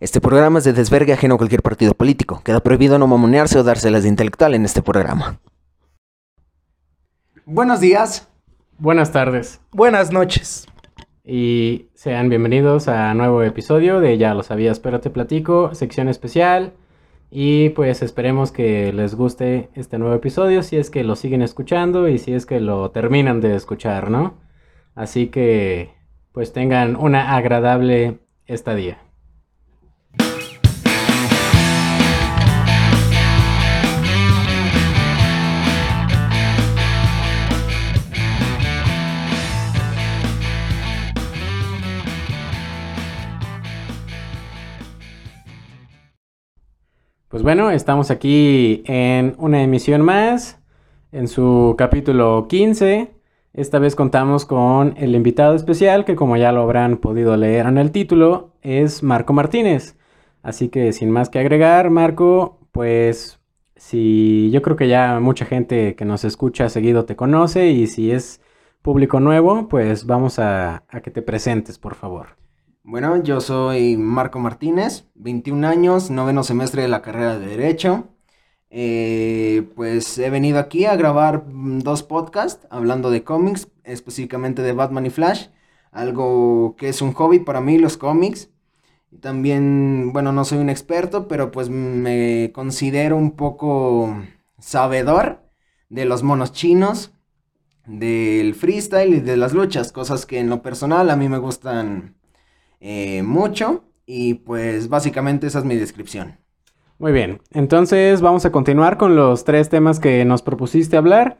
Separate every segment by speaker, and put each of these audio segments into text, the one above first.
Speaker 1: Este programa es de desvergue ajeno a cualquier partido político. Queda prohibido no mamonearse o dárselas de intelectual en este programa.
Speaker 2: Buenos días.
Speaker 3: Buenas tardes.
Speaker 2: Buenas noches.
Speaker 3: Y sean bienvenidos a nuevo episodio de Ya lo sabías, pero te platico, sección especial. Y pues esperemos que les guste este nuevo episodio, si es que lo siguen escuchando y si es que lo terminan de escuchar, ¿no? Así que pues tengan una agradable estadía. Pues bueno, estamos aquí en una emisión más, en su capítulo 15. Esta vez contamos con el invitado especial, que como ya lo habrán podido leer en el título, es Marco Martínez. Así que sin más que agregar, Marco, pues si yo creo que ya mucha gente que nos escucha seguido te conoce y si es público nuevo, pues vamos a, a que te presentes, por favor.
Speaker 2: Bueno, yo soy Marco Martínez, 21 años, noveno semestre de la carrera de Derecho. Eh, pues he venido aquí a grabar dos podcasts hablando de cómics, específicamente de Batman y Flash, algo que es un hobby para mí, los cómics. También, bueno, no soy un experto, pero pues me considero un poco sabedor de los monos chinos, del freestyle y de las luchas, cosas que en lo personal a mí me gustan eh, mucho y pues básicamente esa es mi descripción.
Speaker 3: Muy bien, entonces vamos a continuar con los tres temas que nos propusiste hablar.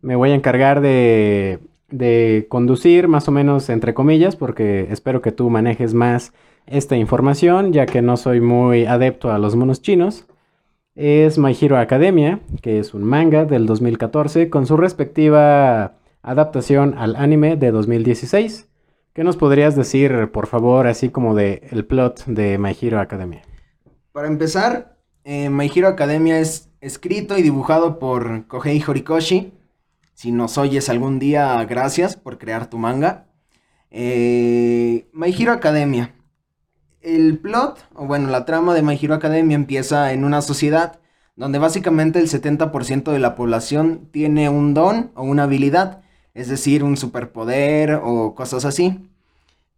Speaker 3: Me voy a encargar de, de conducir más o menos entre comillas porque espero que tú manejes más esta información ya que no soy muy adepto a los monos chinos. Es My Hero Academia, que es un manga del 2014 con su respectiva adaptación al anime de 2016. ¿Qué nos podrías decir, por favor, así como de el plot de My Hero Academia?
Speaker 2: Para empezar, eh, My Hero Academia es escrito y dibujado por Kohei Horikoshi. Si nos oyes algún día, gracias por crear tu manga. Eh, My Hero Academia. El plot, o bueno, la trama de My Hero Academia empieza en una sociedad donde básicamente el 70% de la población tiene un don o una habilidad es decir, un superpoder o cosas así.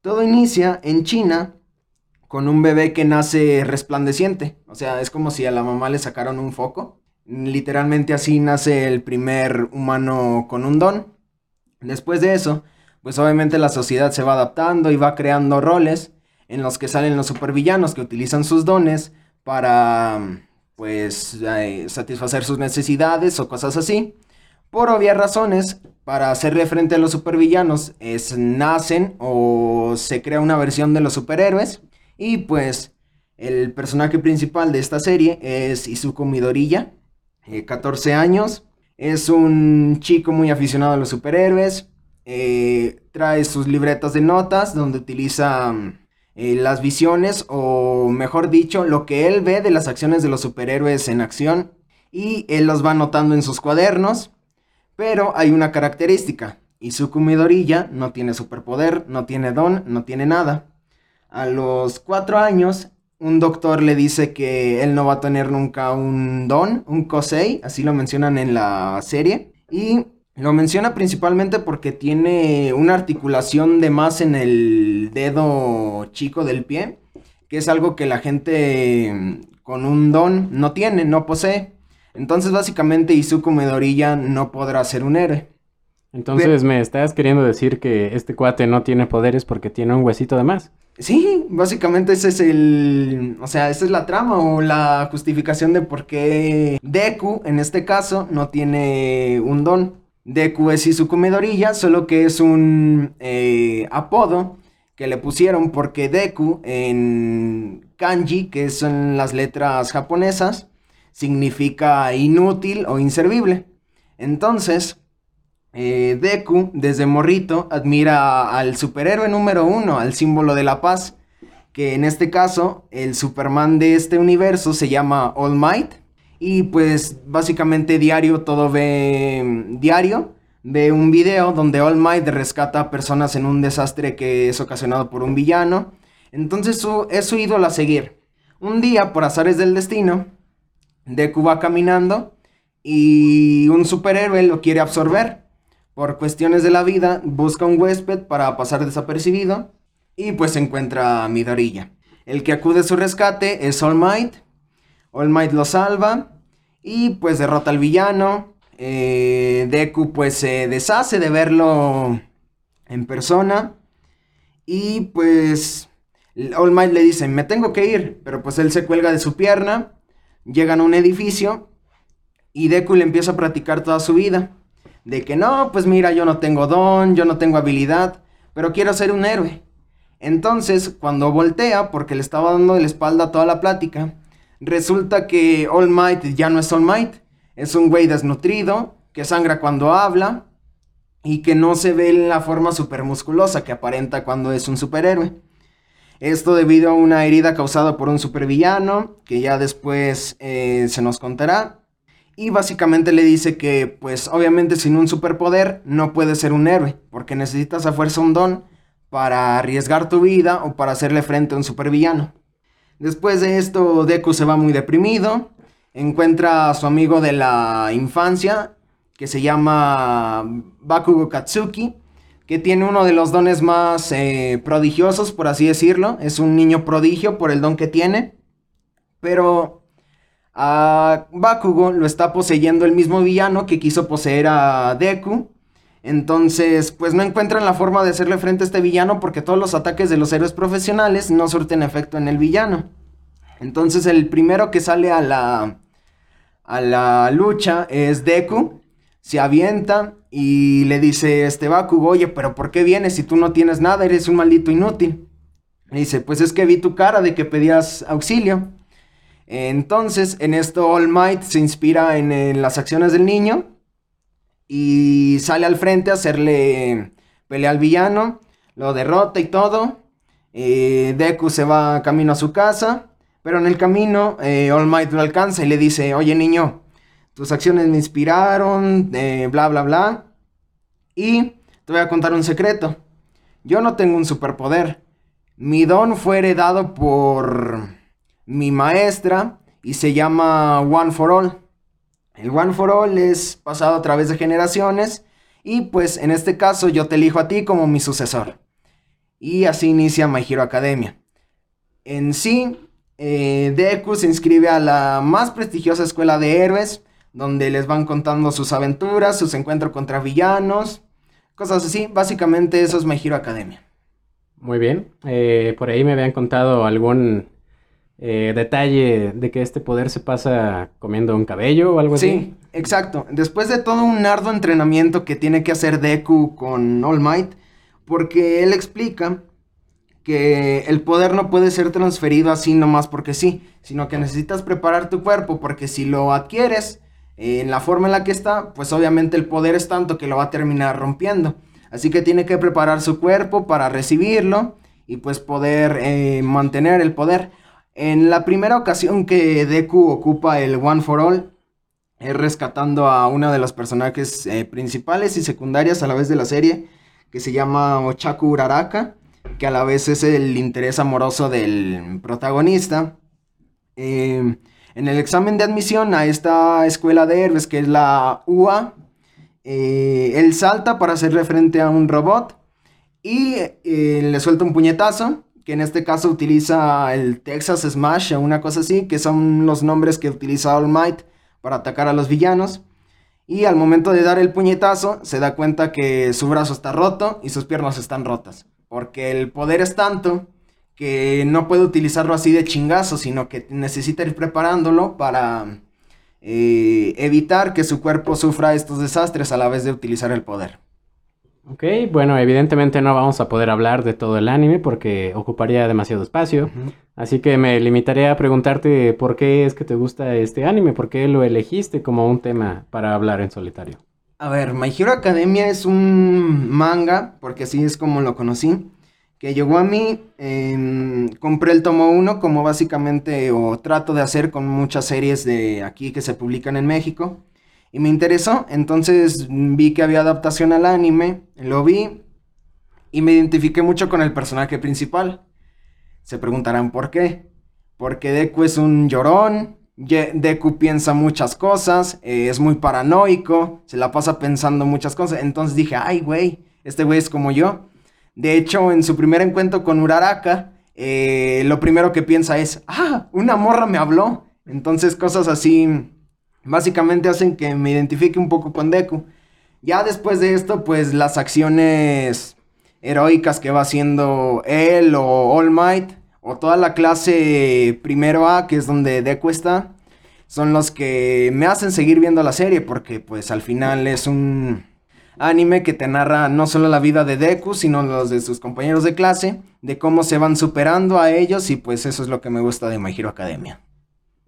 Speaker 2: Todo inicia en China con un bebé que nace resplandeciente, o sea, es como si a la mamá le sacaron un foco. Literalmente así nace el primer humano con un don. Después de eso, pues obviamente la sociedad se va adaptando y va creando roles en los que salen los supervillanos que utilizan sus dones para pues eh, satisfacer sus necesidades o cosas así. Por obvias razones, para hacerle frente a los supervillanos, es, nacen o se crea una versión de los superhéroes. Y pues el personaje principal de esta serie es Izuku Midoriya, 14 eh, años. Es un chico muy aficionado a los superhéroes. Eh, trae sus libretas de notas donde utiliza eh, las visiones o mejor dicho lo que él ve de las acciones de los superhéroes en acción y él los va anotando en sus cuadernos pero hay una característica. Izuku Midoriya no tiene superpoder, no tiene don, no tiene nada. A los cuatro años, un doctor le dice que él no va a tener nunca un don, un kosei, así lo mencionan en la serie. Y lo menciona principalmente porque tiene una articulación de más en el dedo chico del pie, que es algo que la gente con un don no tiene, no posee. Entonces, básicamente, Izuku Midoriya no podrá ser un héroe.
Speaker 3: Entonces, ¿me estás queriendo decir que este cuate no tiene poderes porque tiene un huesito de más?
Speaker 2: Sí, básicamente ese es el... O sea, esa es la trama o la justificación de por qué Deku, en este caso, no tiene un don. Deku es Izuku Midoriya, solo que es un eh, apodo que le pusieron porque Deku en kanji, que son las letras japonesas, significa inútil o inservible. Entonces, eh, Deku, desde morrito, admira al superhéroe número uno, al símbolo de la paz, que en este caso, el Superman de este universo se llama All Might. Y pues básicamente diario todo ve diario. Ve un video donde All Might rescata a personas en un desastre que es ocasionado por un villano. Entonces su, es su ídolo a seguir. Un día, por azares del destino, Deku va caminando y un superhéroe lo quiere absorber. Por cuestiones de la vida, busca un huésped para pasar desapercibido y pues encuentra a Midorilla. El que acude a su rescate es All Might. All Might lo salva y pues derrota al villano. Eh, Deku pues se deshace de verlo en persona. Y pues All Might le dice, me tengo que ir. Pero pues él se cuelga de su pierna. Llegan a un edificio. Y Deku le empieza a practicar toda su vida. De que no, pues mira, yo no tengo don, yo no tengo habilidad. Pero quiero ser un héroe. Entonces, cuando voltea, porque le estaba dando de la espalda toda la plática, resulta que All Might ya no es All Might. Es un güey desnutrido, que sangra cuando habla y que no se ve en la forma supermusculosa que aparenta cuando es un superhéroe. Esto debido a una herida causada por un supervillano, que ya después eh, se nos contará. Y básicamente le dice que, pues obviamente sin un superpoder no puedes ser un héroe, porque necesitas a fuerza un don para arriesgar tu vida o para hacerle frente a un supervillano. Después de esto, Deku se va muy deprimido, encuentra a su amigo de la infancia, que se llama Bakugo Katsuki, que tiene uno de los dones más eh, prodigiosos, por así decirlo. Es un niño prodigio por el don que tiene. Pero a Bakugo lo está poseyendo el mismo villano que quiso poseer a Deku. Entonces, pues no encuentran la forma de hacerle frente a este villano porque todos los ataques de los héroes profesionales no surten efecto en el villano. Entonces, el primero que sale a la, a la lucha es Deku. Se avienta y le dice este Bakugo, oye, pero ¿por qué vienes si tú no tienes nada? Eres un maldito inútil. Le dice, pues es que vi tu cara de que pedías auxilio. Entonces, en esto All Might se inspira en, las acciones del niño y sale al frente a hacerle pelea al villano, lo derrota y todo. Eh, Deku se va camino a su casa, pero en el camino eh, All Might lo alcanza y le dice, oye niño, tus acciones me inspiraron, eh, bla, bla, bla. Y te voy a contar un secreto. Yo no tengo un superpoder. Mi don fue heredado por mi maestra y se llama One for All. El One for All es pasado a través de generaciones y pues en este caso yo te elijo a ti como mi sucesor. Y así inicia My Hero Academia. En sí, eh, Deku se inscribe a la más prestigiosa escuela de héroes, donde les van contando sus aventuras, sus encuentros contra villanos, cosas así. Básicamente eso es My Hero Academia.
Speaker 3: Muy bien. Eh, por ahí me habían contado algún eh, detalle de que este poder se pasa comiendo un cabello o algo así.
Speaker 2: Sí, exacto. Después de todo un arduo entrenamiento que tiene que hacer Deku con All Might, porque él explica que el poder no puede ser transferido así nomás porque sí, sino que necesitas preparar tu cuerpo porque si lo adquieres en la forma en la que está, pues obviamente el poder es tanto que lo va a terminar rompiendo. Así que tiene que preparar su cuerpo para recibirlo y pues poder eh, mantener el poder. En la primera ocasión que Deku ocupa el One for All, es rescatando a una de los personajes eh, principales y secundarias a la vez de la serie, que se llama Ochaku Uraraka, que a la vez es el interés amoroso del protagonista. Eh, en el examen de admisión a esta escuela de héroes, que es la UA, eh, él salta para hacerle frente a un robot y le suelta un puñetazo que en este caso utiliza el Texas Smash o una cosa así, que son los nombres que utiliza All Might para atacar a los villanos. Y al momento de dar el puñetazo, se da cuenta que su brazo está roto y sus piernas están rotas. Porque el poder es tanto que no puede utilizarlo así de chingazo, sino que necesita ir preparándolo para eh, evitar que su cuerpo sufra estos desastres a la vez de utilizar el poder.
Speaker 3: Ok, bueno, evidentemente no vamos a poder hablar de todo el anime porque ocuparía demasiado espacio. Así que me limitaré a preguntarte por qué es que te gusta este anime, por qué lo elegiste como un tema para hablar en solitario.
Speaker 2: A ver, My Hero Academia es un manga, porque así es como lo conocí, que llegó a mí, compré el tomo 1 como básicamente, o trato de hacer con muchas series de aquí que se publican en México. Y me interesó, entonces vi que había adaptación al anime, lo vi y me identifiqué mucho con el personaje principal. Se preguntarán por qué. Porque Deku es un llorón, Deku piensa muchas cosas, eh, es muy paranoico, se la pasa pensando muchas cosas. Entonces dije, ay, güey, este güey es como yo. De hecho, en su primer encuentro con Uraraka, eh, lo primero que piensa es, ah, una morra me habló. Entonces cosas así básicamente hacen que me identifique un poco con Deku. Ya después de esto, pues las acciones heroicas que va haciendo él o All Might o toda la clase primero A, que es donde Deku está, son los que me hacen seguir viendo la serie porque pues al final es un anime que te narra no solo la vida de Deku, sino los de sus compañeros de clase, de cómo se van superando a ellos y pues eso es lo que me gusta de My Hero Academia.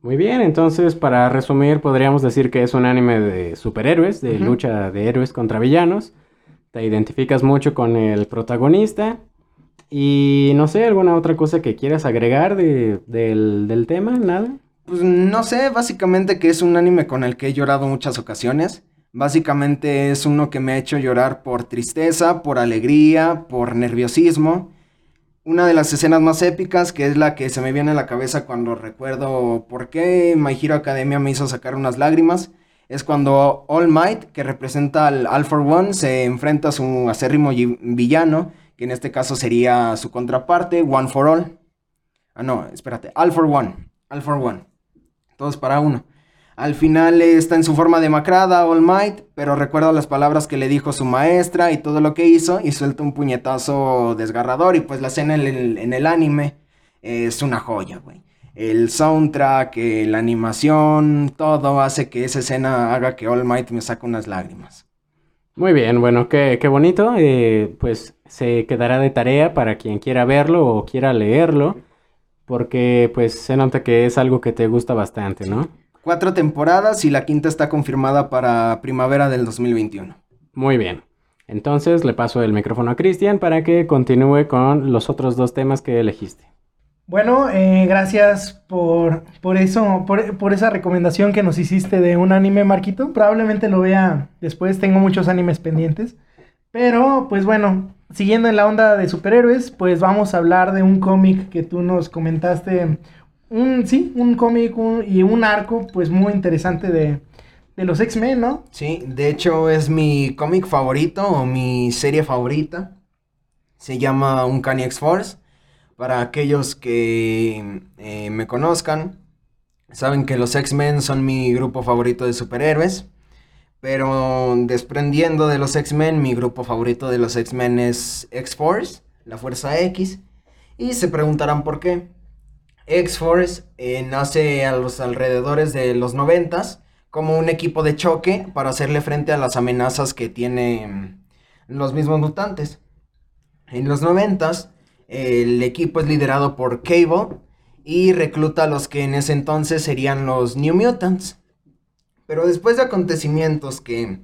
Speaker 3: Muy bien, entonces para resumir podríamos decir que es un anime de superhéroes, de lucha de héroes contra villanos. Te identificas mucho con el protagonista. Y no sé, ¿alguna otra cosa que quieras agregar del, del tema? ¿Nada?
Speaker 2: Pues no sé, básicamente que es un anime con el que he llorado muchas ocasiones. Básicamente es uno que me ha hecho llorar por tristeza, por alegría, por nerviosismo. Una de las escenas más épicas, que es la que se me viene a la cabeza cuando recuerdo por qué My Hero Academia me hizo sacar unas lágrimas, es cuando All Might, que representa al All for One, se enfrenta a su acérrimo villano, que en este caso sería su contraparte, One for All. Ah, no, espérate, All for One. All for One. Todos para uno. Al final está en su forma demacrada, All Might, pero recuerda las palabras que le dijo su maestra y todo lo que hizo y suelta un puñetazo desgarrador y pues la escena en el, anime es una joya, güey. El soundtrack, la animación, todo hace que esa escena haga que All Might me saque unas lágrimas.
Speaker 3: Muy bien, bueno, qué, qué bonito. Eh, pues se quedará de tarea para quien quiera verlo o quiera leerlo, porque pues se nota que es algo que te gusta bastante, ¿no?
Speaker 2: Cuatro temporadas y la quinta está confirmada para primavera del 2021.
Speaker 3: Muy bien. Entonces le paso el micrófono a Cristian para que continúe con los otros dos temas que elegiste.
Speaker 4: Bueno, eh, gracias por, por eso, por, por, esa recomendación que nos hiciste de un anime, Marquito. Probablemente lo vea después, tengo muchos animes pendientes. Pero, pues bueno, siguiendo en la onda de superhéroes, pues vamos a hablar de un cómic que tú nos comentaste un, sí, un cómic y un arco, pues muy interesante de, los X-Men, ¿no?
Speaker 2: Sí, de hecho es mi cómic favorito o mi serie favorita. Se llama Uncanny X-Force. Para aquellos que eh, me conozcan, saben que los X-Men son mi grupo favorito de superhéroes. Pero desprendiendo de los X-Men, mi grupo favorito de los X-Men es X-Force, la Fuerza X. Y se preguntarán por qué. X-Force eh, nace a los alrededores de los noventas como un equipo de choque para hacerle frente a las amenazas que tienen los mismos mutantes. En los noventas, el equipo es liderado por Cable y recluta a los que en ese entonces serían los New Mutants. Pero después de acontecimientos que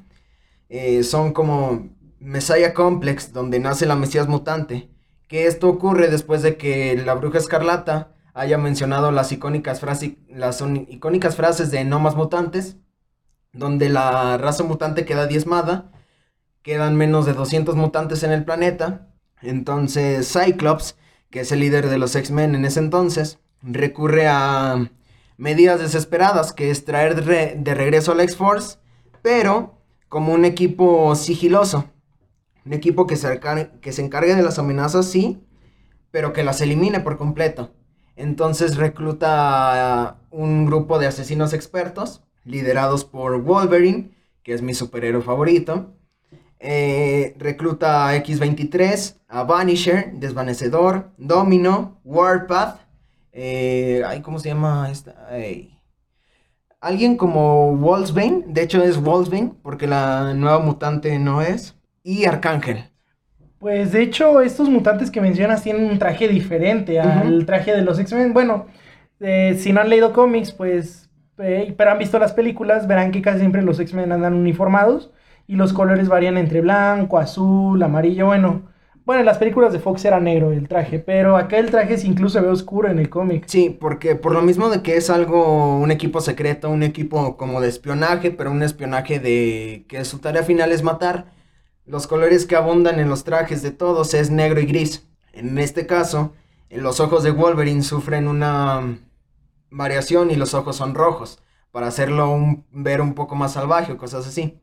Speaker 2: eh, son como Messiah Complex, donde nace la Mesías mutante, que esto ocurre después de que la Bruja Escarlata haya mencionado las icónicas, frases, las icónicas frases de No más mutantes, donde la raza mutante queda diezmada, quedan menos de 200 mutantes en el planeta, entonces Cyclops, que es el líder de los X-Men en ese entonces, recurre a medidas desesperadas, que es traer de, regreso a la X-Force, pero como un equipo sigiloso. Un equipo que se, que se encargue de las amenazas, sí, pero que las elimine por completo. Entonces recluta un grupo de asesinos expertos, liderados por Wolverine, que es mi superhéroe favorito. Eh, recluta a X-23, a Vanisher, Desvanecedor, Domino, Warpath. Eh, ¿Cómo se llama esta? Alguien como Wolfsbane, de hecho es Wolfsbane, porque la nueva mutante no es. Y Arcángel.
Speaker 4: Pues de hecho, estos mutantes que mencionas tienen un traje diferente al traje de los X-Men. Bueno, eh, si no han leído cómics, pues, eh, pero han visto las películas, verán que casi siempre los X-Men andan uniformados y los colores varían entre blanco, azul, amarillo. Bueno, bueno, en las películas de Fox era negro el traje, pero acá el traje incluso ve oscuro en el cómic.
Speaker 2: Sí, porque por lo mismo de que es algo, un equipo secreto, un equipo como de espionaje, pero un espionaje de que su tarea final es matar los colores que abundan en los trajes de todos es negro y gris. En este caso, los ojos de Wolverine sufren una variación y los ojos son rojos, para hacerlo ver un poco más salvaje o cosas así.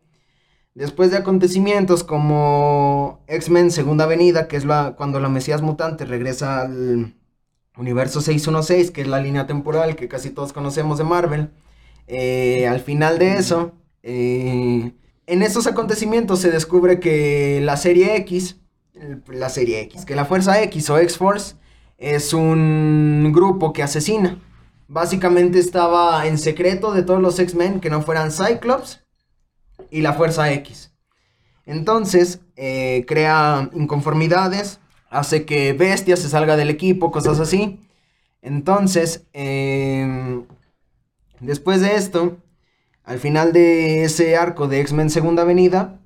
Speaker 2: Después de acontecimientos como X-Men Segunda Avenida, que es la, cuando la Mesías Mutante regresa al universo 616, que es la línea temporal que casi todos conocemos de Marvel, eh, al final de eso, eh, en estos acontecimientos se descubre que la serie X, la serie X, que la Fuerza X o X-Force es un grupo que asesina. Básicamente estaba en secreto de todos los X-Men que no fueran Cyclops y la Fuerza X. Entonces, eh, crea inconformidades, hace que Bestia se salga del equipo, cosas así. Entonces, em, después de esto, al final de ese arco de X-Men Segunda Avenida,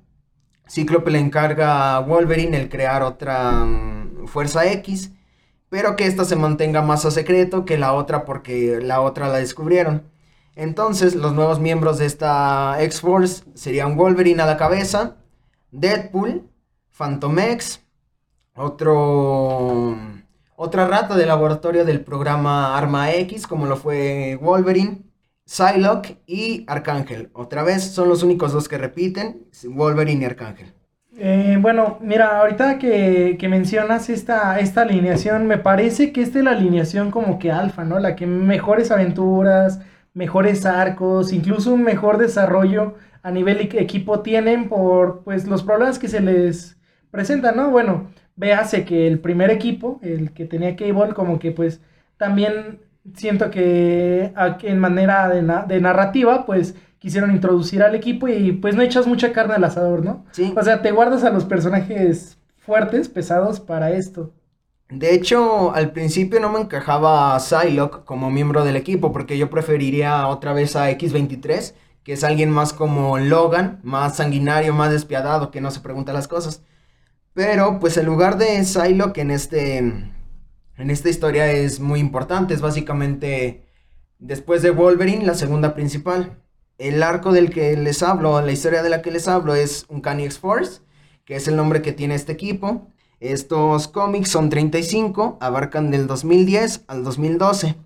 Speaker 2: Cíclope le encarga a Wolverine el crear otra mm, Fuerza X, pero que esta se mantenga más a secreto que la otra porque la otra la descubrieron. Entonces, los nuevos miembros de esta X-Force serían Wolverine a la cabeza, Deadpool, Phantom X, otro, otra rata de laboratorio del programa Arma X, como lo fue Wolverine, Psylocke y Arcángel. Otra vez son los únicos dos que repiten, Wolverine y Arcángel.
Speaker 4: Eh, bueno, mira, ahorita que, que, mencionas esta, esta alineación, me parece que esta es la alineación como que alfa, ¿no? La que mejores aventuras, mejores arcos, incluso un mejor desarrollo a nivel equipo tienen por pues los problemas que se les presentan, ¿no? Bueno, véase que el primer equipo, el que tenía Cable, como que pues también siento que en manera de, de, narrativa, pues quisieron introducir al equipo y pues no echas mucha carne al asador, ¿no?
Speaker 2: Sí.
Speaker 4: O sea, te guardas a los personajes fuertes, pesados para esto.
Speaker 2: De hecho, al principio no me encajaba a Psylocke como miembro del equipo, porque yo preferiría otra vez a X23, que es alguien más como Logan, más sanguinario, más despiadado, que no se pregunta las cosas. Pero, pues el lugar de Psylocke en este. En esta historia es muy importante. Es básicamente. Después de Wolverine, la segunda principal. El arco del que les hablo, la historia de la que les hablo, es un X Force, que es el nombre que tiene este equipo. Estos cómics son 35, abarcan del 2010 al 2012.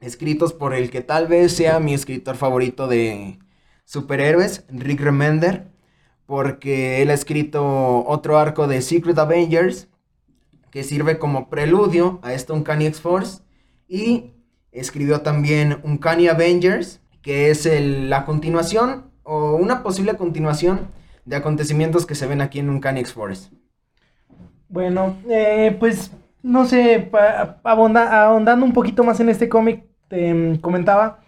Speaker 2: Escritos por el que tal vez sea mi escritor favorito de superhéroes, Rick Remender, porque él ha escrito otro arco de Secret Avengers que sirve como preludio a esto Uncanny X-Force y escribió también Uncanny Avengers, que es la continuación o una posible continuación de acontecimientos que se ven aquí en Uncanny X-Force.
Speaker 4: Bueno, eh, pues no sé, ahondando un poquito más en este cómic, mm, comentaba,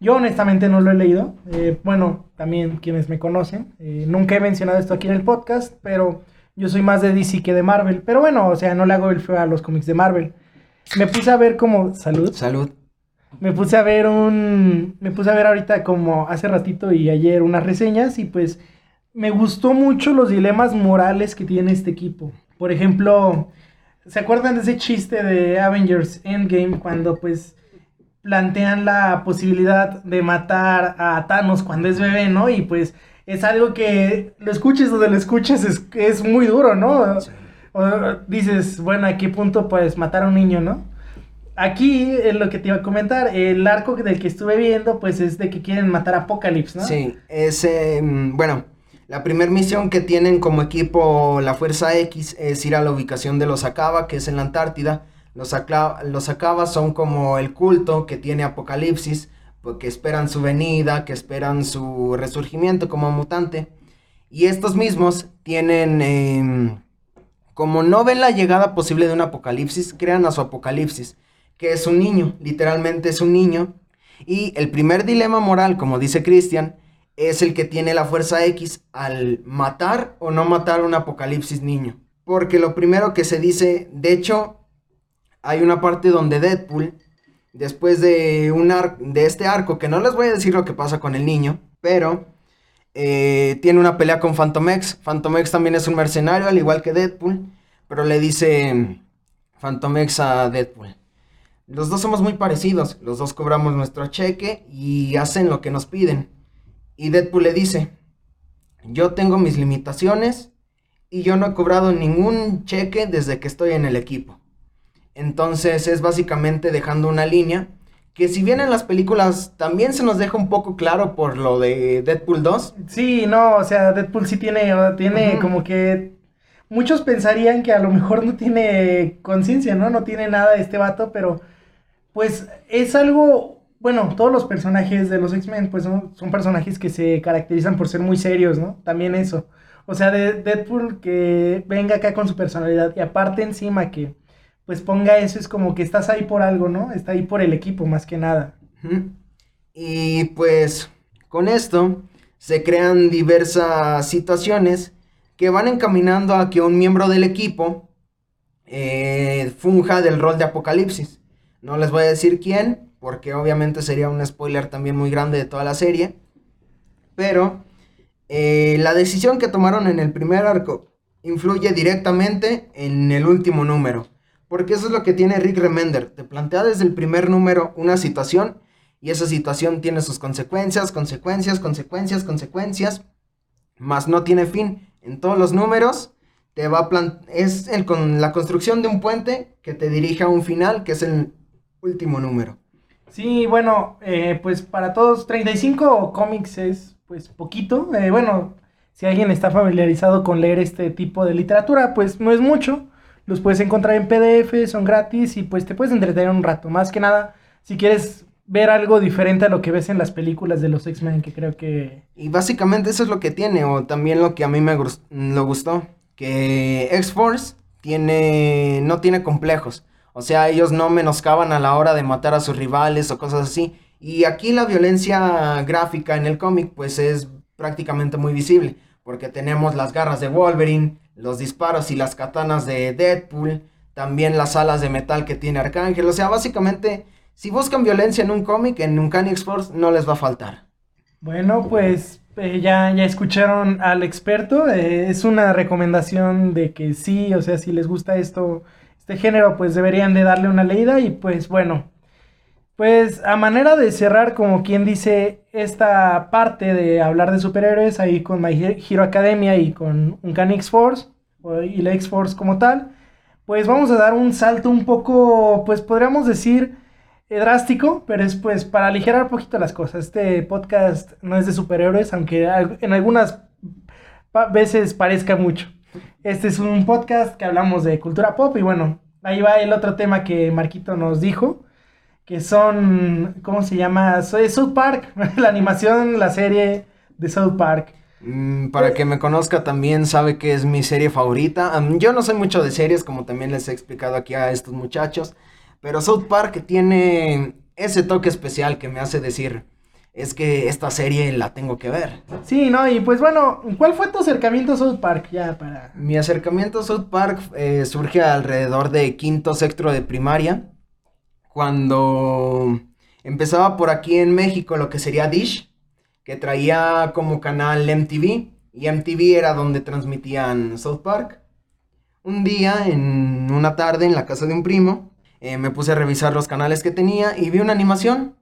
Speaker 4: yo honestamente no lo he leído, eh, bueno, también quienes me conocen, eh, nunca he mencionado esto aquí en el podcast, pero yo soy más de DC que de Marvel, pero bueno, o sea, no le hago el feo a los cómics de Marvel. Me puse a ver como, salud.
Speaker 2: Salud.
Speaker 4: Me puse a ver un, me puse a ver ahorita como hace ratito y ayer unas reseñas y pues me gustó mucho los dilemas morales que tiene este equipo. Por ejemplo, ¿se acuerdan de ese chiste de Avengers Endgame cuando pues plantean la posibilidad de matar a Thanos cuando es bebé, ¿no? Y pues es algo que lo escuches donde lo escuches es, es muy duro, ¿no? O, dices, bueno, ¿a qué punto puedes matar a un niño, no? Aquí es lo que te iba a comentar, el arco del que estuve viendo, pues es de que quieren matar a Apocalypse, ¿no?
Speaker 2: Sí, es, bueno, la primera misión que tienen como equipo la Fuerza X es ir a la ubicación de los Acaba, que es en la Antártida. Los, los Acaba son como el culto que tiene Apocalipsis, porque esperan su venida, que esperan su resurgimiento como mutante. Y estos mismos tienen, em, como no ven la llegada posible de un apocalipsis, crean a su apocalipsis, que es un niño, literalmente es un niño. Y el primer dilema moral, como dice Christian, es el que tiene la fuerza X al matar o no matar un apocalipsis niño. Porque lo primero que se dice, de hecho, hay una parte donde Deadpool, después de, un de este arco, que no les voy a decir lo que pasa con el niño, pero eh, tiene una pelea con Phantom X. Phantom X también es un mercenario, al igual que Deadpool, pero le dice Phantom X a Deadpool. Los dos somos muy parecidos, los dos cobramos nuestro cheque y hacen lo que nos piden. Y Deadpool le dice, yo tengo mis limitaciones y yo no he cobrado ningún cheque desde que estoy en el equipo. Entonces es básicamente dejando una línea que si bien en las películas también se nos deja un poco claro por lo de Deadpool 2.
Speaker 4: Sí, no, o sea, Deadpool sí tiene, tiene como que muchos pensarían que a lo mejor no tiene conciencia, ¿no? No tiene nada de este vato, pero pues es algo, bueno, todos los personajes de los X-Men pues son, son, personajes que se caracterizan por ser muy serios, ¿no? También eso. O sea, de Deadpool que venga acá con su personalidad y aparte encima que pues ponga eso, es como que estás ahí por algo, ¿no? Está ahí por el equipo más que nada.
Speaker 2: Y pues con esto se crean diversas situaciones que van encaminando a que un miembro del equipo eh, funja del rol de Apocalipsis. No les voy a decir quién, porque obviamente sería un spoiler también muy grande de toda la serie. Pero eh, la decisión que tomaron en el primer arco influye directamente en el último número. Porque eso es lo que tiene Rick Remender. Te plantea desde el primer número una situación y esa situación tiene sus consecuencias, consecuencias, consecuencias, consecuencias, más no tiene fin. En todos los números te va a es el, con la construcción de un puente que te dirige a un final, que es el último número.
Speaker 4: Sí, bueno, eh, pues para todos 35 cómics es pues poquito. Eh, bueno, si alguien está familiarizado con leer este tipo de literatura, pues no es mucho. Los puedes encontrar en PDF, son gratis y pues te puedes entretener un rato. Más que nada, si quieres ver algo diferente a lo que ves en las películas de los X-Men, que creo que...
Speaker 2: Y básicamente eso es lo que tiene, o también lo que a mí me lo gustó, que X-Force tiene, no tiene complejos. O sea, ellos no menoscaban a la hora de matar a sus rivales o cosas así. Y aquí la violencia gráfica en el cómic pues es prácticamente muy visible, porque tenemos las garras de Wolverine, los disparos y las katanas de Deadpool, también las alas de metal que tiene Arcángel. O sea, básicamente, si buscan violencia en un cómic, en un X Force, no les va a faltar.
Speaker 4: Bueno, pues eh, ya, ya escucharon al experto. Eh, es una recomendación de que sí, o sea, si les gusta esto, este género, pues deberían de darle una leída. Y pues bueno, pues a manera de cerrar, como quien dice, esta parte de hablar de superhéroes ahí con My Hero Academia y con Uncanny X-Force y la X-Force como tal, pues vamos a dar un salto un poco, pues podríamos decir eh, drástico, pero es pues para aligerar un poquito las cosas. Este podcast no es de superhéroes, aunque en algunas veces parezca mucho. Este es un podcast que hablamos de cultura pop y bueno, ahí va el otro tema que Marquito nos dijo que son, ¿cómo se llama? South Park, la animación, la serie de South Park.
Speaker 2: Mm, para que me conozca también sabe que es mi serie favorita. yo no soy mucho de series, como también les he explicado aquí a estos muchachos, pero South Park tiene ese toque especial que me hace decir, es que esta serie la tengo que ver.
Speaker 4: Sí, no, y pues bueno, ¿cuál fue tu acercamiento a South Park? Ya para...
Speaker 2: Mi acercamiento a South Park eh, surge alrededor de quinto, sexto de primaria cuando empezaba por aquí en México lo que sería Dish, que traía como canal MTV, y MTV era donde transmitían South Park. Un día, en una tarde, en la casa de un primo, eh, me puse a revisar los canales que tenía y vi una animación.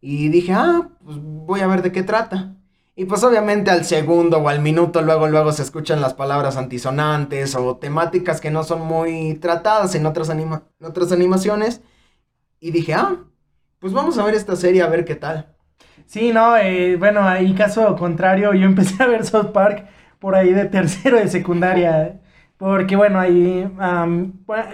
Speaker 2: Y dije, ah, pues voy a ver de qué trata. Y pues obviamente al segundo o al minuto luego luego se escuchan las palabras antisonantes o temáticas que no son muy tratadas en otras, en otras animaciones. Y dije, ah, pues vamos a ver esta serie a ver qué tal.
Speaker 4: Sí, no, eh, bueno, ahí caso contrario, yo empecé a ver South Park por ahí de tercero de secundaria. Porque bueno, ahí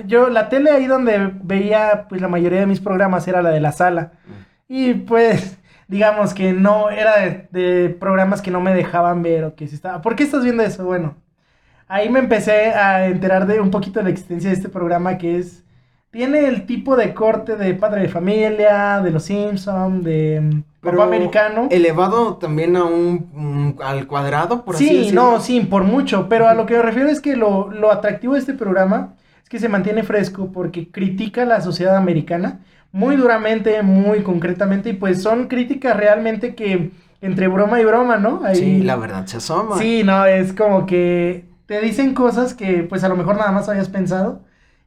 Speaker 4: yo la tele ahí donde veía pues la mayoría de mis programas era la de la sala. Mm. Y pues digamos que no era de, de, programas que no me dejaban ver o que si estaba. ¿Por qué estás viendo eso? Bueno, ahí me empecé a enterar de un poquito de la existencia de este programa que es tiene el tipo de corte de Padre de Familia, de Los Simpson, de mm, Pero Americano.
Speaker 2: Elevado también a un, al cuadrado,
Speaker 4: por así decirlo. Sí, no, sí, por mucho. Pero a lo que me refiero es que lo, lo atractivo de este programa es que se mantiene fresco porque critica a la sociedad americana muy duramente, muy concretamente. Y pues son críticas realmente que entre broma y broma, ¿no?
Speaker 2: sí, la verdad se asoma.
Speaker 4: Sí, no, es como que te dicen cosas que pues a lo mejor nada más habías pensado.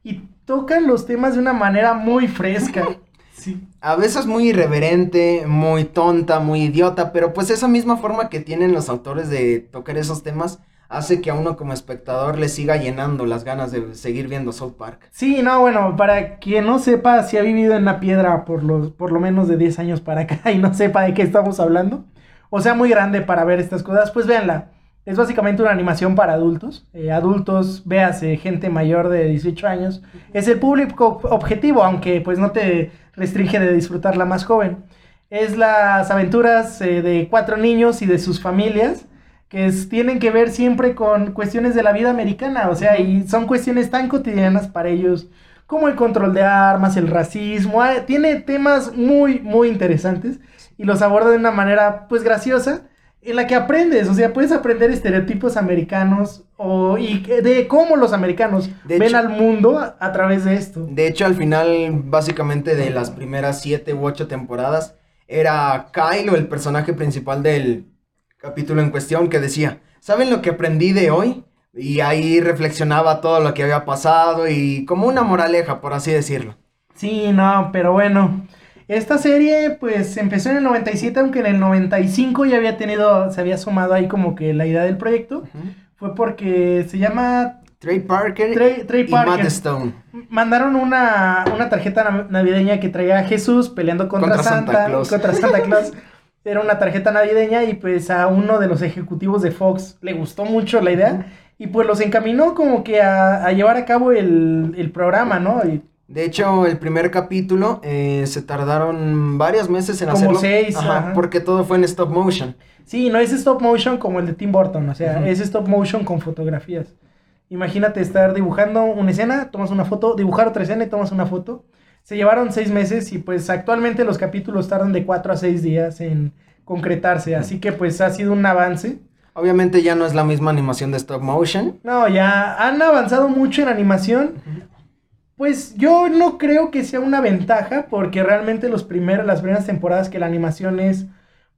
Speaker 4: Y tocan los temas de una manera muy fresca.
Speaker 2: Sí. A veces muy irreverente, muy tonta, muy idiota, pero pues esa misma forma que tienen los autores de tocar esos temas, hace que a uno como espectador le siga llenando las ganas de seguir viendo South Park.
Speaker 4: Sí, no, bueno, para quien no sepa si ha vivido en la piedra por, los, por lo menos de 10 años para acá y no sepa de qué estamos hablando, o sea, muy grande para ver estas cosas, pues véanla. Es básicamente una animación para adultos. Eh, adultos, véase, gente mayor de 18 años. Es el público objetivo, aunque pues no te restringe de disfrutar la más joven. Es las aventuras eh, de cuatro niños y de sus familias que tienen que ver siempre con cuestiones de la vida americana, o sea, y son cuestiones tan cotidianas para ellos como el control de armas, el racismo, ah, tiene temas muy, muy interesantes y los aborda de una manera pues graciosa en la que aprendes, o sea, puedes aprender estereotipos americanos o, y de cómo los americanos ven al mundo a, través de esto.
Speaker 2: De hecho, al final, básicamente de las primeras siete u ocho temporadas, era Kyle, el personaje principal del capítulo en cuestión, que decía, ¿saben lo que aprendí de hoy? Y ahí reflexionaba todo lo que había pasado y como una moraleja, por así decirlo.
Speaker 4: Sí, no, pero bueno. Esta serie, pues, empezó en el 97, aunque en el 95 ya había tenido, se había sumado ahí como que la idea del proyecto. Fue porque se llama...
Speaker 2: Trey Parker,
Speaker 4: Trey, y Matt Stone. Mandaron una, una, tarjeta navideña que traía a Jesús peleando contra, Santa, Claus. Contra Santa Claus. Era una tarjeta navideña y pues a uno de los ejecutivos de Fox le gustó mucho la idea y pues los encaminó como que a, llevar a cabo el, el programa, ¿no? Y
Speaker 2: de hecho, el primer capítulo eh, se tardaron varios meses en
Speaker 4: como
Speaker 2: hacerlo.
Speaker 4: seis,
Speaker 2: ajá, porque todo fue en stop motion.
Speaker 4: Sí, no es stop motion como el de Tim Burton, o sea, es stop motion con fotografías. Imagínate estar dibujando una escena, tomas una foto, dibujar otra escena y tomas una foto. Se llevaron seis meses y pues actualmente los capítulos tardan de cuatro a seis días en concretarse, así que pues ha sido un avance.
Speaker 2: Obviamente ya no es la misma animación de stop motion.
Speaker 4: No, ya han avanzado mucho en animación, pues yo no creo que sea una ventaja, porque realmente los primeros, las primeras temporadas que la animación es,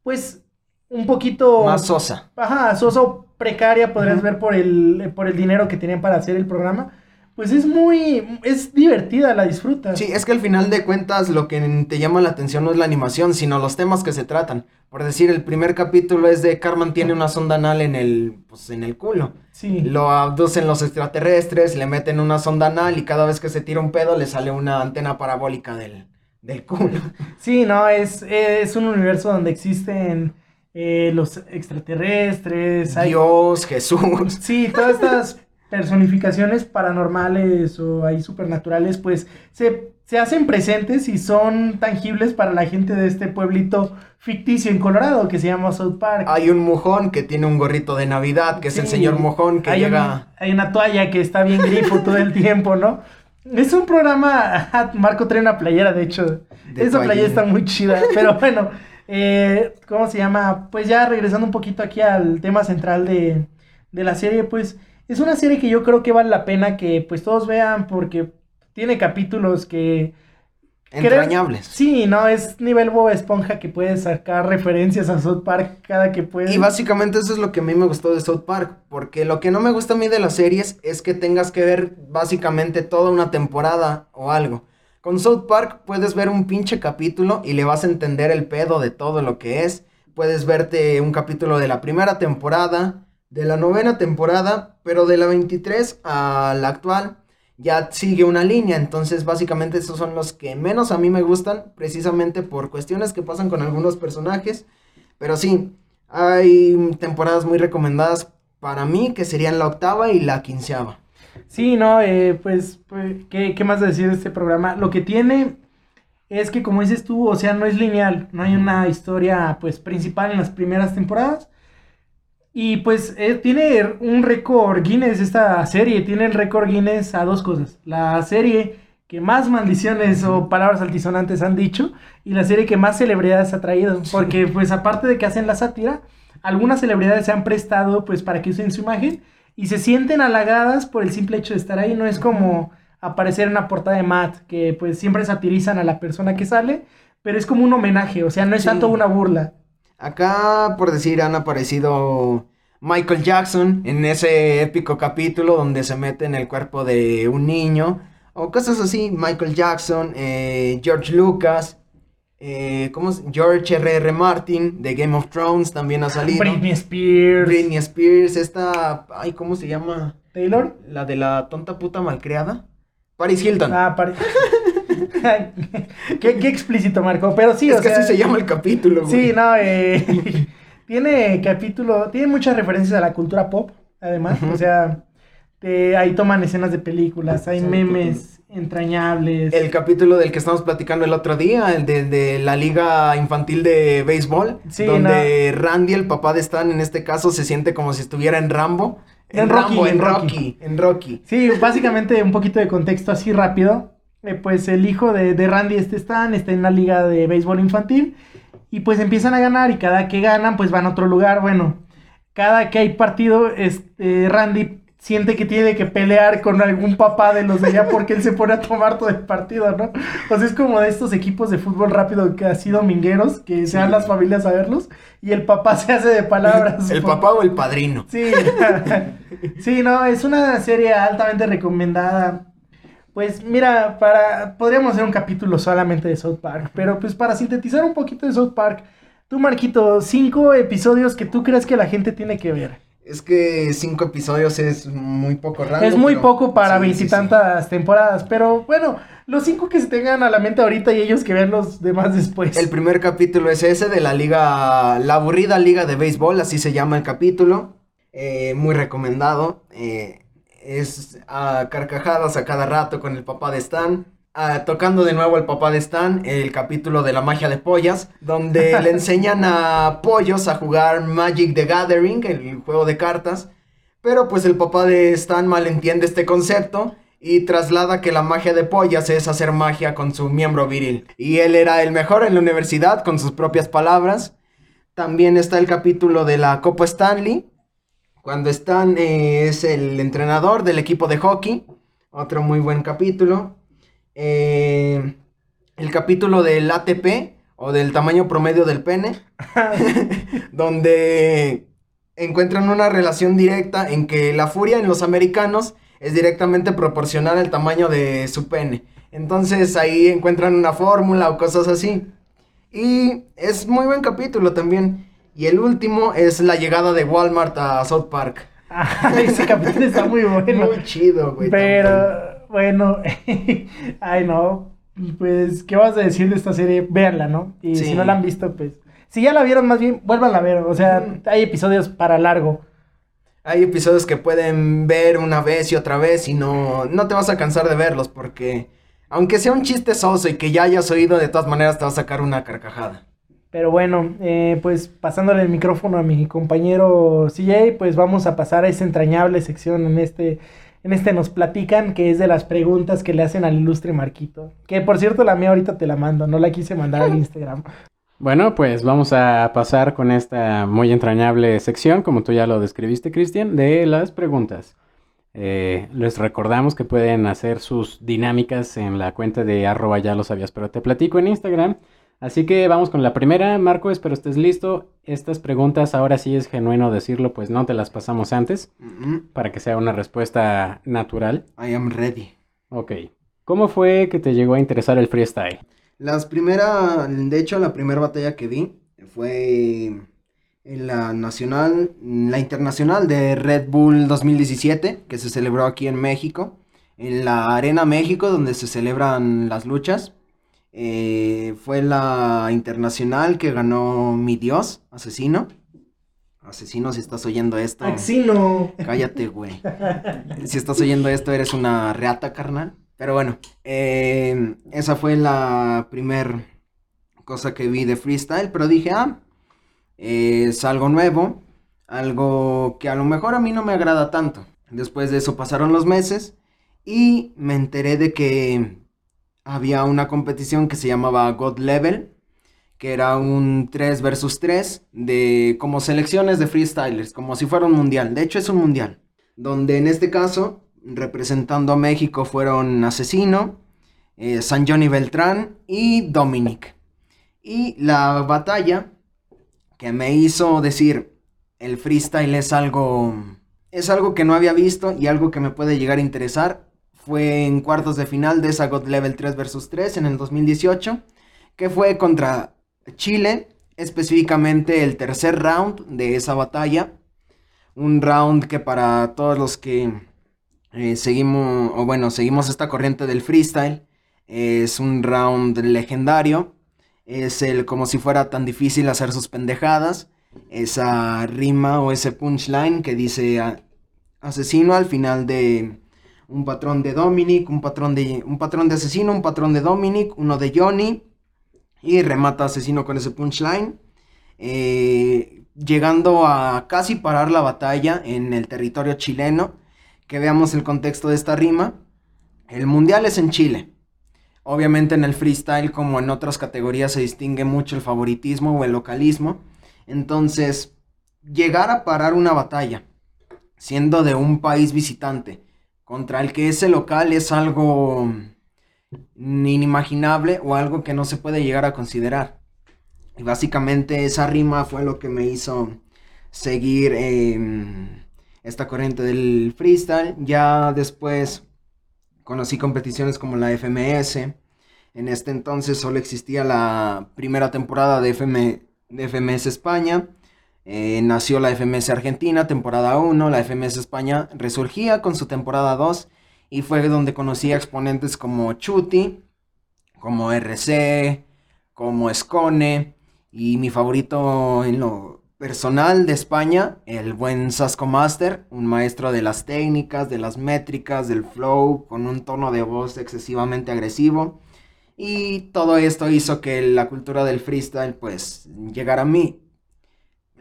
Speaker 4: pues, un poquito...
Speaker 2: Más sosa.
Speaker 4: Ajá, soso precaria, podrías ver por el, por el dinero que tenían para hacer el programa pues es muy, es divertida, la disfrutas.
Speaker 2: Sí, es que al final de cuentas lo que te llama la atención no es la animación, sino los temas que se tratan. Por decir, el primer capítulo es de Carmen tiene una sonda anal en el, pues, en el culo.
Speaker 4: Sí.
Speaker 2: Lo abducen los extraterrestres, le meten una sonda anal y cada vez que se tira un pedo le sale una antena parabólica del, del culo.
Speaker 4: Sí, no, es, es un universo donde existen eh, los extraterrestres.
Speaker 2: Dios, Jesús.
Speaker 4: Sí, todas estas personificaciones paranormales o ahí supernaturales, pues se, se, hacen presentes y son tangibles para la gente de este pueblito ficticio en Colorado que se llama South Park.
Speaker 2: Hay un mojón que tiene un gorrito de Navidad, que es el señor mojón que
Speaker 4: hay
Speaker 2: llega...
Speaker 4: hay una toalla que está bien grifo todo el tiempo, ¿no? Es un programa, Marco trae una playera, de hecho. Esa playera está muy chida, pero bueno, eh, ¿cómo se llama? Pues ya regresando un poquito aquí al tema central de, de la serie, pues es una serie que yo creo que vale la pena que pues todos vean porque tiene capítulos que...
Speaker 2: Entrañables.
Speaker 4: sí, no, es nivel Bob Esponja que puede sacar referencias a South Park cada que puede.
Speaker 2: Y básicamente eso es lo que a mí me gustó de South Park, porque lo que no me gusta a mí de las series es que tengas que ver básicamente toda una temporada o algo. Con South Park puedes ver un pinche capítulo y le vas a entender el pedo de todo lo que es. Puedes verte un capítulo de la primera temporada, de la novena temporada, pero de la 23 a la actual ya sigue una línea, entonces básicamente esos son los que menos a mí me gustan, precisamente por cuestiones que pasan con algunos personajes, pero sí, hay temporadas muy recomendadas para mí que serían la octava y la quinceava.
Speaker 4: Sí, no, eh, pues, pues ¿qué, ¿qué más decir de este programa? Lo que tiene es que como dices tú, o sea, no es lineal, no hay una historia pues principal en las primeras temporadas y pues eh, tiene un récord Guinness esta serie, tiene el récord Guinness a dos cosas. La serie que más maldiciones o palabras altisonantes han dicho y la serie que más celebridades ha traído. Porque pues aparte de que hacen la sátira, algunas celebridades se han prestado pues para que usen su imagen y se sienten halagadas por el simple hecho de estar ahí. No es como aparecer en una portada de Matt, que pues siempre satirizan a la persona que sale, pero es como un homenaje, o sea, no es tanto una burla.
Speaker 2: Acá, por decir, han aparecido Michael Jackson en ese épico capítulo donde se mete en el cuerpo de un niño. O cosas así. Michael Jackson, eh, George Lucas, Eh, ¿Cómo es? George R.R. Martin de Game of Thrones también ha salido.
Speaker 4: Britney Spears.
Speaker 2: Britney Spears, esta. Ay, ¿cómo se llama?
Speaker 4: Taylor.
Speaker 2: La de la tonta puta malcriada. Paris Hilton.
Speaker 4: Ah, pare- qué, qué explícito, Marco. Pero sí,
Speaker 2: es
Speaker 4: o
Speaker 2: que
Speaker 4: sea.
Speaker 2: así se llama el capítulo, güey.
Speaker 4: Sí, no, eh, tiene capítulo, tiene muchas referencias a la cultura pop, además, o sea, ahí toman escenas de películas, hay
Speaker 2: Sí,
Speaker 4: memes entrañables.
Speaker 2: El capítulo del que estamos platicando el otro día, el de, de la liga infantil de béisbol,
Speaker 4: Sí,
Speaker 2: donde Randy, el papá de Stan, en este caso, se siente como si estuviera en Rambo.
Speaker 4: En Rocky,
Speaker 2: Rambo,
Speaker 4: en
Speaker 2: en
Speaker 4: Rocky.
Speaker 2: Rocky, en Rocky.
Speaker 4: Sí, básicamente un poquito de contexto así rápido. Eh, pues el hijo de, de Randy, este Stan, está en la liga de béisbol infantil. Y pues empiezan a ganar y cada que ganan, pues van a otro lugar. Bueno, cada que hay partido, este, Randy siente que tiene que pelear con algún papá de los de allá porque él se pone a tomar todo el partido, ¿no? O sea, es como de estos equipos de fútbol rápido que así domingueros, que se van las familias a verlos y el papá se hace de palabras.
Speaker 2: ¿El papá o el padrino?
Speaker 4: Sí. sí, no, es una serie altamente recomendada. Pues mira, para podríamos hacer un capítulo solamente de South Park, pero pues para sintetizar un poquito de South Park, tú Marquito, cinco episodios que tú crees que la gente tiene que ver.
Speaker 2: Es que cinco episodios es muy poco rango.
Speaker 4: es muy
Speaker 2: pero-
Speaker 4: poco para
Speaker 2: sí, sí, sí.
Speaker 4: veintitantas temporadas, pero bueno, los cinco que se tengan a la mente ahorita y ellos que vean los demás después.
Speaker 2: El primer capítulo es ese de la liga, la aburrida liga de béisbol, así se llama el capítulo. Eh, muy recomendado. Eh, es a carcajadas a cada rato con el papá de Stan. Tocando de nuevo el papá de Stan, el capítulo de la magia de pollas, donde le enseñan a pollos a jugar Magic the Gathering, el juego de cartas. Pero pues el papá de Stan malentiende este concepto y traslada que la magia de pollas es hacer magia con su miembro viril. Y él era el mejor en la universidad con sus propias palabras. También está el capítulo de la Copa Stanley, cuando Stan eh, es el entrenador del equipo de hockey. Otro muy buen capítulo. Eh, el capítulo del ATP o del tamaño promedio del pene, donde encuentran una relación directa en que la furia en los americanos es directamente proporcional al tamaño de su pene. Entonces ahí encuentran una fórmula o cosas así. Y es muy buen capítulo también. Y el último es la llegada de Walmart a South Park.
Speaker 4: Ah, ese capítulo está muy bueno.
Speaker 2: Muy chido, güey. también.
Speaker 4: Pero, bueno, ay no, pues, ¿qué vas a decir de esta serie? Véanla, ¿no? Y
Speaker 2: Sí.
Speaker 4: si no la han visto, pues, si ya la vieron más bien, vuélvanla a ver, o sea,
Speaker 2: Ujú.
Speaker 4: hay episodios para largo.
Speaker 2: Hay episodios que pueden ver una vez y otra vez y no, no te vas a cansar de verlos porque aunque sea un chiste soso y que ya hayas oído, de todas maneras te va a sacar una carcajada.
Speaker 4: Pero bueno, eh, pues pasándole el micrófono a mi compañero CJ, pues vamos a pasar a esa entrañable sección en este, en este nos platican, que es de las preguntas que le hacen al ilustre Marquito. Que por cierto, la mía ahorita te la mando, no la quise mandar al Instagram.
Speaker 3: Bueno, pues vamos a pasar con esta muy entrañable sección, como tú ya lo describiste, Cristian, de las preguntas. Eh, les recordamos que pueden hacer sus dinámicas en la cuenta de arroba ya lo sabías, pero te platico en Instagram. Así que vamos con la primera. Marco, espero estés listo. Estas preguntas, ahora sí es genuino decirlo, pues no te las pasamos antes, para que sea una respuesta natural.
Speaker 2: I am ready.
Speaker 3: Ok. ¿Cómo fue que te llegó a interesar el freestyle?
Speaker 2: Las primeras, de hecho, la primera batalla que vi fue en la nacional, la internacional de Red Bull 2017, que se celebró aquí en México, en la Arena México, donde se celebran las luchas. Eh, fue la internacional que ganó mi dios, asesino. Asesino, si estás oyendo esto.
Speaker 4: Axino.
Speaker 2: Cállate, güey. Si estás oyendo esto, eres una reata, carnal. Pero bueno, eh, esa fue la primer cosa que vi de freestyle. Pero dije, ah, es algo nuevo. Algo que a lo mejor a mí no me agrada tanto. Después de eso pasaron los meses. Y me enteré de que había una competición que se llamaba God Level. Que era un 3 versus 3 de como selecciones de freestylers, como si fuera un mundial. De hecho es un mundial. Donde en este caso, representando a México fueron Asesino, eh, San Johnny Beltrán y Dominic. Y la batalla que me hizo decir, el freestyle es algo, es algo que no había visto y algo que me puede llegar a interesar, fue en cuartos de final de esa God Level 3 vs 3 en el 2018, que fue contra Chile, específicamente el tercer round de esa batalla. Un round que para todos los que eh, seguimos, o bueno, seguimos esta corriente del freestyle, es un round legendario. Es el como si fuera tan difícil hacer sus pendejadas. Esa rima o ese punchline que dice asesino al final de un patrón de Dominic, un patrón de, un patrón de asesino, un patrón de Dominic, uno de Johnny. Y remata asesino con ese punchline. Eh, llegando a casi parar la batalla en el territorio chileno. Que veamos el contexto de esta rima. El mundial es en Chile. Obviamente en el freestyle como en otras categorías se distingue mucho el favoritismo o el localismo. Entonces, llegar a parar una batalla siendo de un país visitante contra el que ese local es algo inimaginable o algo que no se puede llegar a considerar. Y básicamente esa rima fue lo que me hizo seguir esta corriente del freestyle. Ya después conocí competiciones como la FMS. En este entonces solo existía la primera temporada de, de FMS España. Eh, nació la FMS Argentina, temporada 1. La FMS España resurgía con su temporada 2. Y fue donde conocí a exponentes como Chuti, como RC, como Scone. Y mi favorito en lo personal de España, el buen Sasco Master, un maestro de las técnicas, de las métricas, del flow, con un tono de voz excesivamente agresivo. Y todo esto hizo que la cultura del freestyle pues llegara a mí.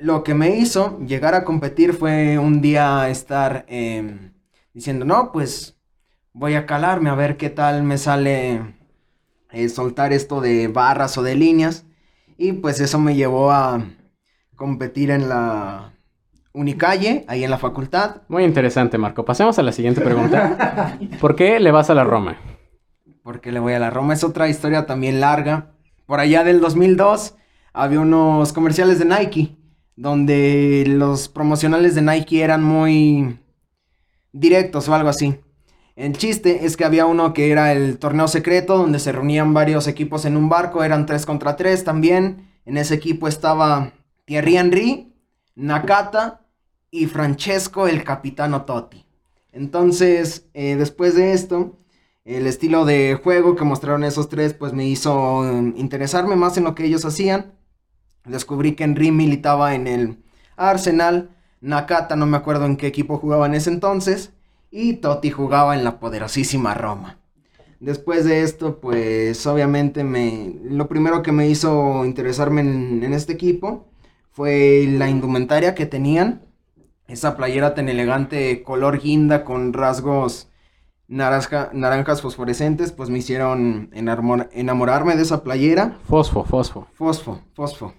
Speaker 2: Lo que me hizo llegar a competir fue un día estar em, diciendo, no, pues voy a calarme a ver qué tal me sale eh, soltar esto de barras o de líneas. Y pues eso me llevó a competir en la Unicalle, ahí en la facultad.
Speaker 3: Muy interesante, Marco. Pasemos a la siguiente pregunta. ¿Por qué le vas a la Roma?
Speaker 2: Porque le voy a la Roma. Es otra historia también larga. Por allá del 2002 había unos comerciales de Nike donde los promocionales de Nike eran muy directos o algo así. El chiste es que había uno que era el torneo secreto, donde se reunían varios equipos en un barco, eran 3 contra 3 también. En ese equipo estaba Thierry Henry, Nakata y Francesco el Capitano Totti. Entonces, eh, después de esto, el estilo de juego que mostraron esos tres, pues me hizo mm, interesarme más en lo que ellos hacían. Descubrí que Henry militaba en el Arsenal, Nakata no me acuerdo en qué equipo jugaba en ese entonces, y Totti jugaba en la poderosísima Roma. Después de esto, pues obviamente me, lo primero que me hizo interesarme en, en este equipo fue la indumentaria que tenían. Esa playera tan elegante, color guinda con rasgos naranja, naranjas fosforescentes, pues me hicieron enamorarme de esa playera.
Speaker 3: Fosfo, fosfo.
Speaker 2: Fosfo, fosfo.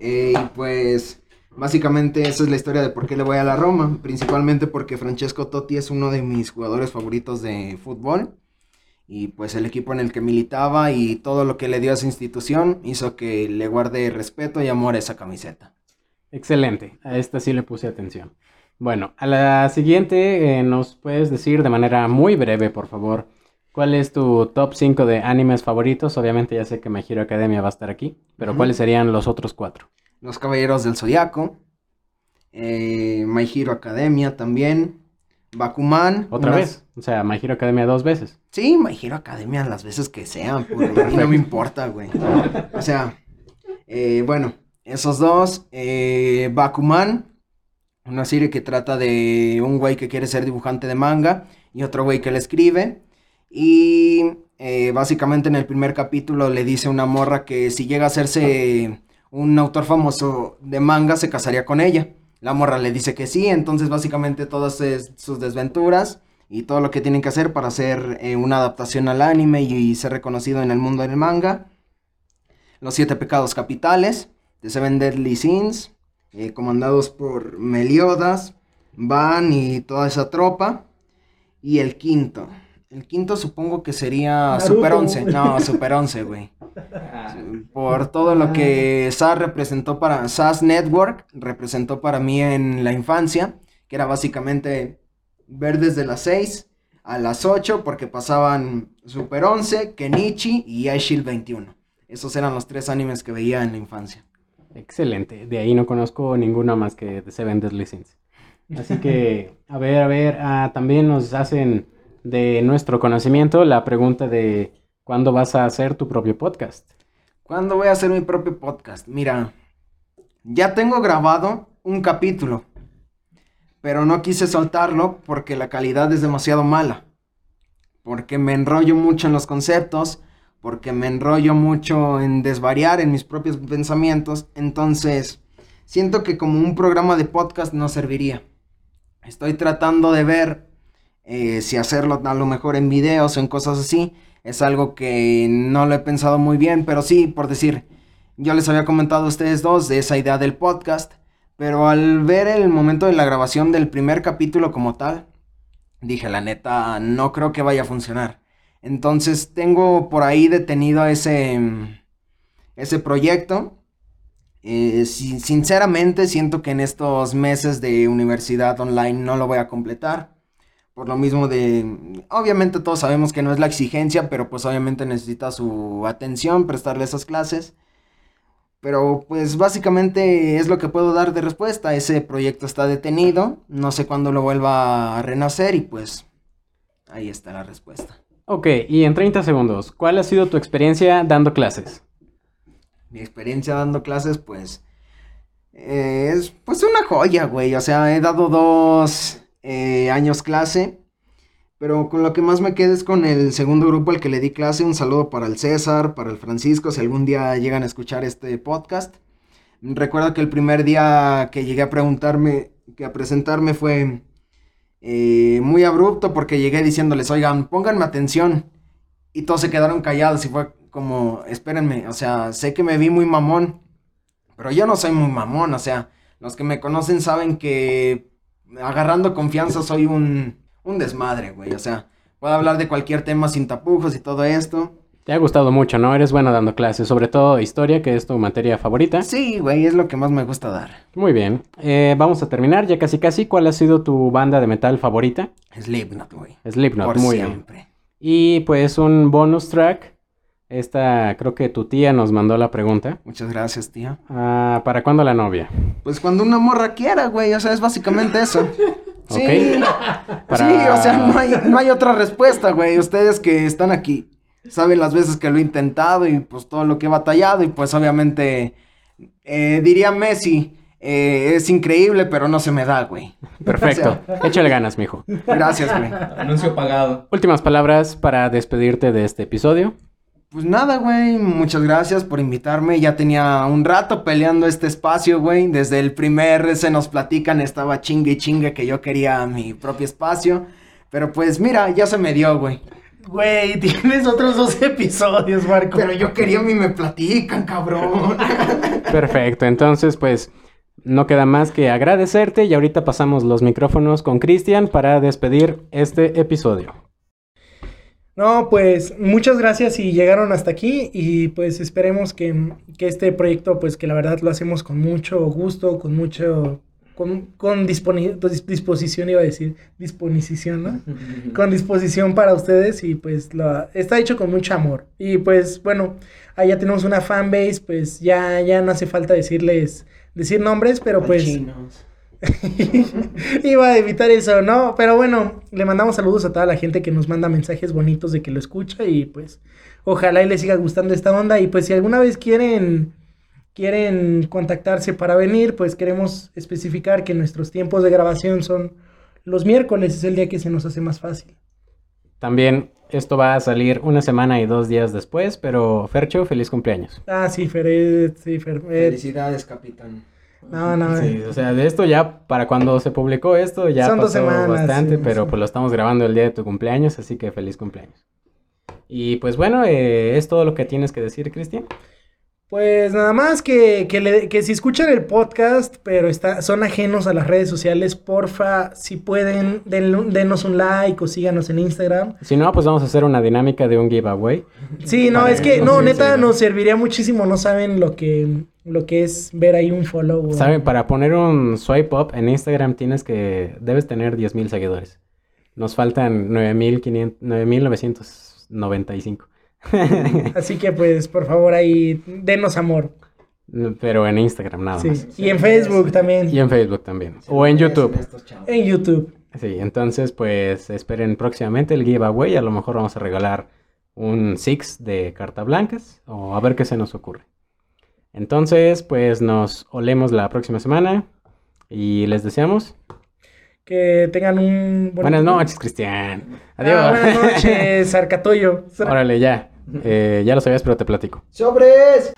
Speaker 2: Eh, y pues básicamente esa es la historia de por qué le voy a la Roma. Principalmente porque Francesco Totti es uno de mis jugadores favoritos de fútbol. Y pues el equipo en el que militaba y todo lo que le dio a esa institución hizo que le guarde respeto y amor a esa camiseta.
Speaker 3: Excelente, a esta sí le puse atención. Bueno, a la siguiente eh, nos puedes decir de manera muy breve, por favor, cuál es tu top 5 de animes favoritos. Obviamente ya sé que My Hero Academia va a estar aquí, pero ¿cuáles serían los otros cuatro?
Speaker 2: Los Caballeros del Zodiaco, eh, My Hero Academia también, Bakuman.
Speaker 3: ¿Otra vez? O sea, My Hero Academia dos veces.
Speaker 2: Sí, My Hero Academia las veces que sean, a mí no me importa, güey. O sea, eh, bueno, esos dos. Eh, Bakuman, una serie que trata de un güey que quiere ser dibujante de manga y otro güey que le escribe. Y eh, básicamente en el primer capítulo le dice una morra que si llega a hacerse un autor famoso de manga se casaría con ella. La morra le dice que sí, entonces básicamente todas sus desventuras y todo lo que tienen que hacer para hacer eh, una adaptación al anime y, ser reconocido en el mundo del manga. Los siete pecados capitales, The Seven Deadly Sins, eh, comandados por Meliodas, Van y toda esa tropa. Y el quinto. El quinto supongo que sería Super 11. No, Super 11, güey. Por todo lo que SAS representó para SAS Network, representó para mí en la infancia, que era básicamente ver desde las 6 a las 8 porque pasaban Super 11, Kenichi y iShield 21. Esos eran los tres animes que veía en la infancia.
Speaker 3: Excelente. De ahí no conozco ninguno más que The Seven Deadly Sins. Así que, a ver, a ver, ah, también nos hacen de nuestro conocimiento la pregunta de ¿cuándo vas a hacer tu propio podcast?
Speaker 2: ¿Cuándo voy a hacer mi propio podcast? Mira, ya tengo grabado un capítulo, pero no quise soltarlo porque la calidad es demasiado mala. Porque me enrollo mucho en los conceptos, porque me enrollo mucho en desvariar en mis propios pensamientos, entonces siento que como un programa de podcast no serviría. Estoy tratando de ver eh, si hacerlo a lo mejor en videos o en cosas así. Es algo que no lo he pensado muy bien, pero sí, por decir, yo les había comentado a ustedes dos de esa idea del podcast, pero al ver el momento de la grabación del primer capítulo como tal, dije, la neta, no creo que vaya a funcionar. Entonces tengo por ahí detenido ese, ese proyecto. Eh, sinceramente siento que en estos meses de universidad online no lo voy a completar. Por lo mismo de, obviamente todos sabemos que no es la exigencia, pero pues obviamente necesita su atención, prestarle esas clases. Pero pues básicamente es lo que puedo dar de respuesta. Ese proyecto está detenido, no sé cuándo lo vuelva a renacer y pues ahí está la respuesta.
Speaker 3: Ok, y en 30 segundos, ¿cuál ha sido tu experiencia dando clases?
Speaker 2: Mi experiencia dando clases pues es pues una joya, güey. O sea, he dado dos eh, años clase. Pero con lo que más me quedo es con el segundo grupo al que le di clase. Un saludo para el César, para el Francisco, si algún día llegan a escuchar este podcast. Recuerdo que el primer día que llegué a preguntarme, que a presentarme fue eh, muy abrupto porque llegué diciéndoles, oigan, pónganme atención. Y todos se quedaron callados y fue como, espérenme, o sea, sé que me vi muy mamón, pero yo no soy muy mamón, o sea, los que me conocen saben que agarrando confianza soy un, un desmadre, güey. O sea, puedo hablar de cualquier tema sin tapujos y todo esto.
Speaker 3: Te ha gustado mucho, ¿no? Eres bueno dando clases, sobre todo historia, que es tu materia favorita.
Speaker 2: Sí, güey, es lo que más me gusta dar.
Speaker 3: Muy bien. Eh, vamos a terminar ya casi casi. ¿Cuál ha sido tu banda de metal favorita?
Speaker 2: Slipknot, güey.
Speaker 3: Slipknot,
Speaker 2: Por
Speaker 3: muy
Speaker 2: siempre.
Speaker 3: bien. Y pues un bonus track. Esta, creo que tu tía nos mandó la pregunta.
Speaker 2: Muchas gracias, tía.
Speaker 3: Ah, ¿Para cuándo la novia?
Speaker 2: Pues cuando una morra quiera, güey. O sea, es básicamente eso. Sí.
Speaker 3: Para-
Speaker 2: Sí, o sea, no hay, no hay otra respuesta, güey. Ustedes que están aquí saben las veces que lo he intentado y pues todo lo que he batallado y pues obviamente eh, diría Messi, eh, es increíble, pero no se me da, güey.
Speaker 3: Perfecto. Échale ganas, mijo.
Speaker 2: Gracias, güey.
Speaker 5: Anuncio pagado.
Speaker 3: Últimas palabras para despedirte de este episodio.
Speaker 2: Pues nada, güey, muchas gracias por invitarme. Ya tenía un rato peleando este espacio, güey. Desde el primer se nos platican, estaba chingue y chingue que yo quería mi propio espacio. Pero pues mira, ya se me dio, güey.
Speaker 4: Güey, tienes otros dos episodios, Marco.
Speaker 2: Pero yo quería mi me platican, cabrón.
Speaker 3: Perfecto. Entonces, pues no queda más que agradecerte y ahorita pasamos los micrófonos con Cristian para despedir este episodio.
Speaker 4: No, pues muchas gracias si llegaron hasta aquí y pues esperemos que, que este proyecto, pues que la verdad lo hacemos con mucho gusto, con mucho, con, con disponi- dis- disposición, iba a decir, disposición, ¿no? con disposición para ustedes y pues lo, está hecho con mucho amor. Y pues bueno, ahí ya tenemos una fanbase, pues ya, ya no hace falta decirles, decir nombres, pero pues...
Speaker 2: Chinos.
Speaker 4: Iba a evitar eso, ¿no? Pero bueno, le mandamos saludos a toda la gente que nos manda mensajes bonitos de que lo escucha y pues ojalá y les siga gustando esta onda y pues si alguna vez quieren quieren contactarse para venir, pues queremos especificar que nuestros tiempos de grabación son los miércoles, es el día que se nos hace más fácil.
Speaker 3: También esto va a salir una semana y dos días después, pero Fercho, feliz cumpleaños.
Speaker 4: Ah, sí, Fer, sí, Fer.
Speaker 2: Felicidades, capitán.
Speaker 4: No, no,
Speaker 3: Sí, o sea, de esto ya, para cuando se publicó esto, ya
Speaker 4: Son dos
Speaker 3: pasó
Speaker 4: semanas,
Speaker 3: bastante,
Speaker 4: sí,
Speaker 3: pero
Speaker 4: sí.
Speaker 3: pues lo estamos grabando el día de tu cumpleaños, así que feliz cumpleaños. Y pues bueno, eh, es todo lo que tienes que decir, Cristian.
Speaker 4: Pues nada más que, que, le- que si escuchan el podcast, pero está, son ajenos a las redes sociales, porfa, si pueden, den- denos un like o síganos en Instagram.
Speaker 3: Si no, pues vamos a hacer una dinámica de un giveaway.
Speaker 4: Sí, no, es que, no, neta, nos serviría muchísimo, no saben lo que, lo que es ver ahí un follow.
Speaker 3: Saben, para poner un swipe up en Instagram tienes que, debes tener 10.000 seguidores. Nos faltan 9.500 9.995.
Speaker 4: Así que pues, por favor, ahí denos amor.
Speaker 3: Pero en Instagram nada
Speaker 4: Sí.
Speaker 3: más.
Speaker 4: Y en Facebook también.
Speaker 3: Y en Facebook también. O en YouTube.
Speaker 4: En YouTube.
Speaker 3: Sí, entonces pues esperen próximamente el giveaway. A lo mejor vamos a regalar un Six de carta blancas. O a ver qué se nos ocurre. Entonces pues nos olemos la próxima semana. Y les deseamos
Speaker 4: Que tengan un buen-
Speaker 3: buenas noches, Cristian.
Speaker 4: Ah,
Speaker 3: Adiós.
Speaker 4: buenas noches, Arcatoyo.
Speaker 3: Órale, ya. Eh, ya lo sabías, pero te platico.
Speaker 2: ¡Sobres!